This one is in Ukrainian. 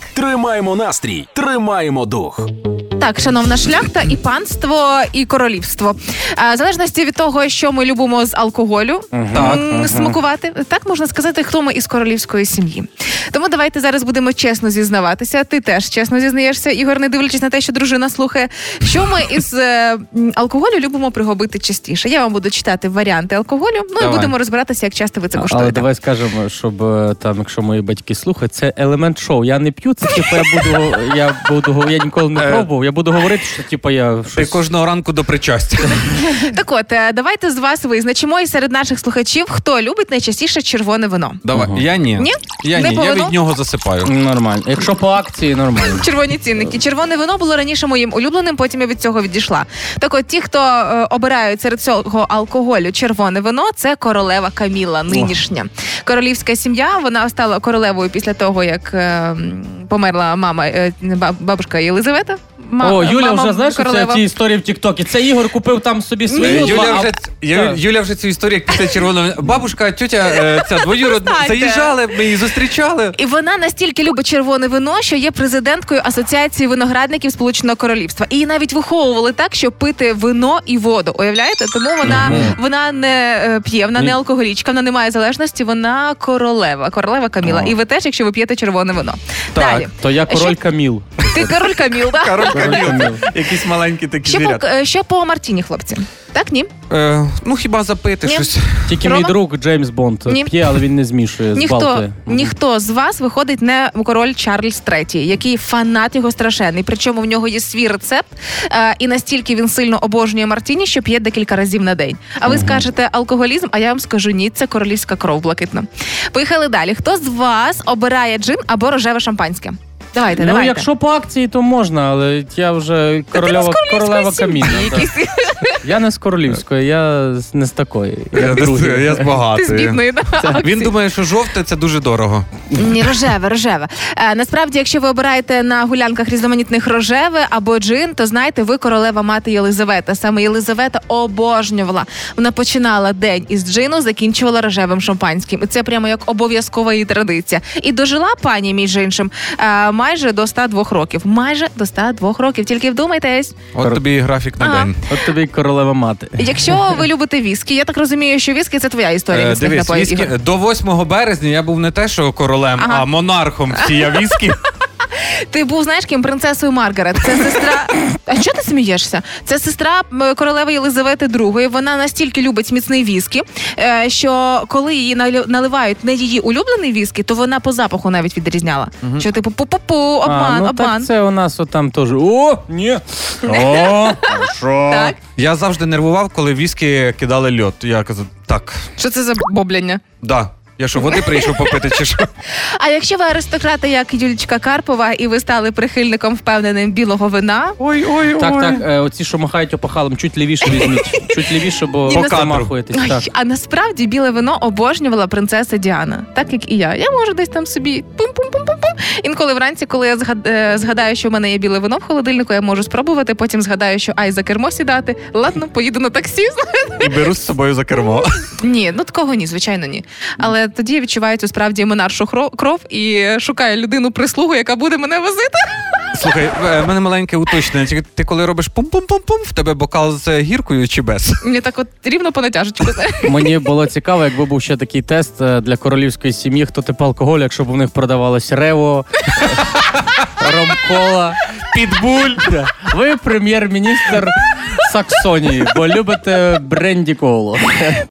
Так. Тримаємо настрій, тримаємо дух. Так, шановна шляхта, і панство, і королівство. А, в залежності від того, що ми любимо з алкоголю Так. м, смакувати, так можна сказати, хто ми із королівської сім'ї. Тому давайте зараз будемо чесно зізнаватися. Ти теж чесно зізнаєшся, Ігор, не дивлячись на те, що дружина слухає. Що ми із е, м, алкоголю любимо пригубити частіше? Я вам буду читати варіанти алкоголю. Ну і Давай. будемо розбиратися, як часто ви це Але куштуєте. давай скажемо, щоб е, там, якщо мої батьки слухають, це елемент шоу. Я не п'ю, це типу я буду, я буду, я ніколи не Е. пробував. Я буду говорити, що типу я Ти кожного ранку до причастя. Так от, е, давайте з вас визначимо і серед наших слухачів, хто любить найчастіше червоне вино. Давай. Ага. Я ні. Ні? Я Не ні. Я від нього засипаю. Нормально. Якщо по акції, нормально. Червоні цінники. Червоне вино було раніше моїм улюбленим, потім я від цього відійшла. Так от ті, хто е, обирають серед цього алкоголю червоне вино, це королева Каміла, нинішня. Королівська сім'я, вона стала королевою після того, як е, померла мама, е, ба- бабушка Єлизавета. Ма- О, Юля мама вже знаєш, що це королева. ті історії в Тіктокі. Це Ігор купив там собі свою. Юля вже, Ю- Так. Юля вже цю історію як після червоного. Бабушка, тьотя, е, ця двоюродна, Перестаньте. заїжджали, ми її зустрічали. І вона настільки любить червоне вино, що є президенткою Асоціації виноградників Сполученого Королівства. І її навіть виховували так, щоб пити вино і воду. Уявляєте? Тому вона, вона не е, п'є, вона не алкоголічка, вона не має залежності. Вона королева, королева Каміла. О. І ви теж, якщо ви п'єте червоне вино. Так. Далі. То я король Що- Каміл. Ти король Каміл, так? Король Каміл. Каміл. Якісь маленькі такі Що звірята. по, е, що по Мартіні, хлопці? Так, ні? Е, ну хіба запити Ні. щось. Тільки Рома? мій друг Джеймс Бонд Ні. п'є, але він не змішує з Ніхто, балки. ніхто з вас виходить не король Чарльз III, який фанат його страшенний. Причому в нього є свій рецепт, е, і настільки він сильно обожнює Мартіні, що п'є декілька разів на день. А ви скажете алкоголізм? А я вам скажу ні, це королівська кров блакитна. Поїхали далі. Хто з вас обирає джин або рожеве шампанське? Давайте, Ну, давайте. якщо по акції, то можна, але я вже королева, королева каміна. Якісь- Я не з королівської, я з- не з такої. Я, Я, другий. я з Ти з багатої. бідної да, Він думає, що жовте це дуже дорого. Ні, рожеве, рожеве. Е, насправді, якщо ви обираєте на гулянках різноманітних рожеве або джин, то знаєте, ви королева мати Єлизавета. Саме Єлизавета обожнювала. Вона починала день із джину, закінчувала рожевим шампанським. І це прямо як обов'язкова її традиція. І дожила пані, між іншим, е, майже до 102 років. Майже до 102 років. Тільки вдумайтесь. От тобі і графік на Ага. день. От тобі й королева мати. Якщо ви любите віскі, я так розумію, що віскі це твоя історія Е, міцних Дивись, напоїв. віскі, Ігор. до 8 березня я був не те, що королем, Ага. а монархом всія віскі. Ти був знаєш ким принцесою Маргарет. Це сестра. А що ти смієшся? Це сестра королеви Єлизавети II. Вона настільки любить міцний віскі, е, що коли її наливають не її улюблений віскі, то вона по запаху навіть відрізняла. Що типу пу-пу-пу, обман, а, ну, обман. Так це у нас отам теж. О, ні. О, хорошо. Так. Я завжди нервував, коли віскі кидали льод. Я казав, так, Що це за бобляння? да. Я що, води прийшов попити чи що? А якщо ви аристократи, як Юлічка Карпова, і ви стали прихильником впевненим білого вина, Ой, ой, ой. Так, так, е, оці, що махають опахалом, чуть лівіше візьміть. Чуть лівіше, бо Ні, замахуєтесь. Ай, Так. а насправді біле вино обожнювала принцеса Діана, так як і я. Я можу десь там собі пум-пум-пум-пум-пум. Інколи вранці, коли я згад- е, згадаю, що в мене є біле вино в холодильнику, я можу спробувати. Потім згадаю, що ай за кермо сідати. Ладно, поїду на таксі. І беру з собою за кермо. Ні, ну такого ні, звичайно, ні. Але тоді я відчуваю цю справді монаршу хро- кров і шукаю людину прислугу, яка буде мене возити. Слухай, е, в мене маленьке уточнення. Тільки Ти коли робиш пум-пум-пум-пум, в тебе бокал з гіркою чи без? Мені так от рівно по натяжечку. Мені було цікаво, якби був ще такий тест е, для королівської сім'ї, хто тип алкоголю, якщо б у них продавалось рево, ромкола. Підбуль. Ви прем'єр-міністр Саксонії, бо любите бренді коло.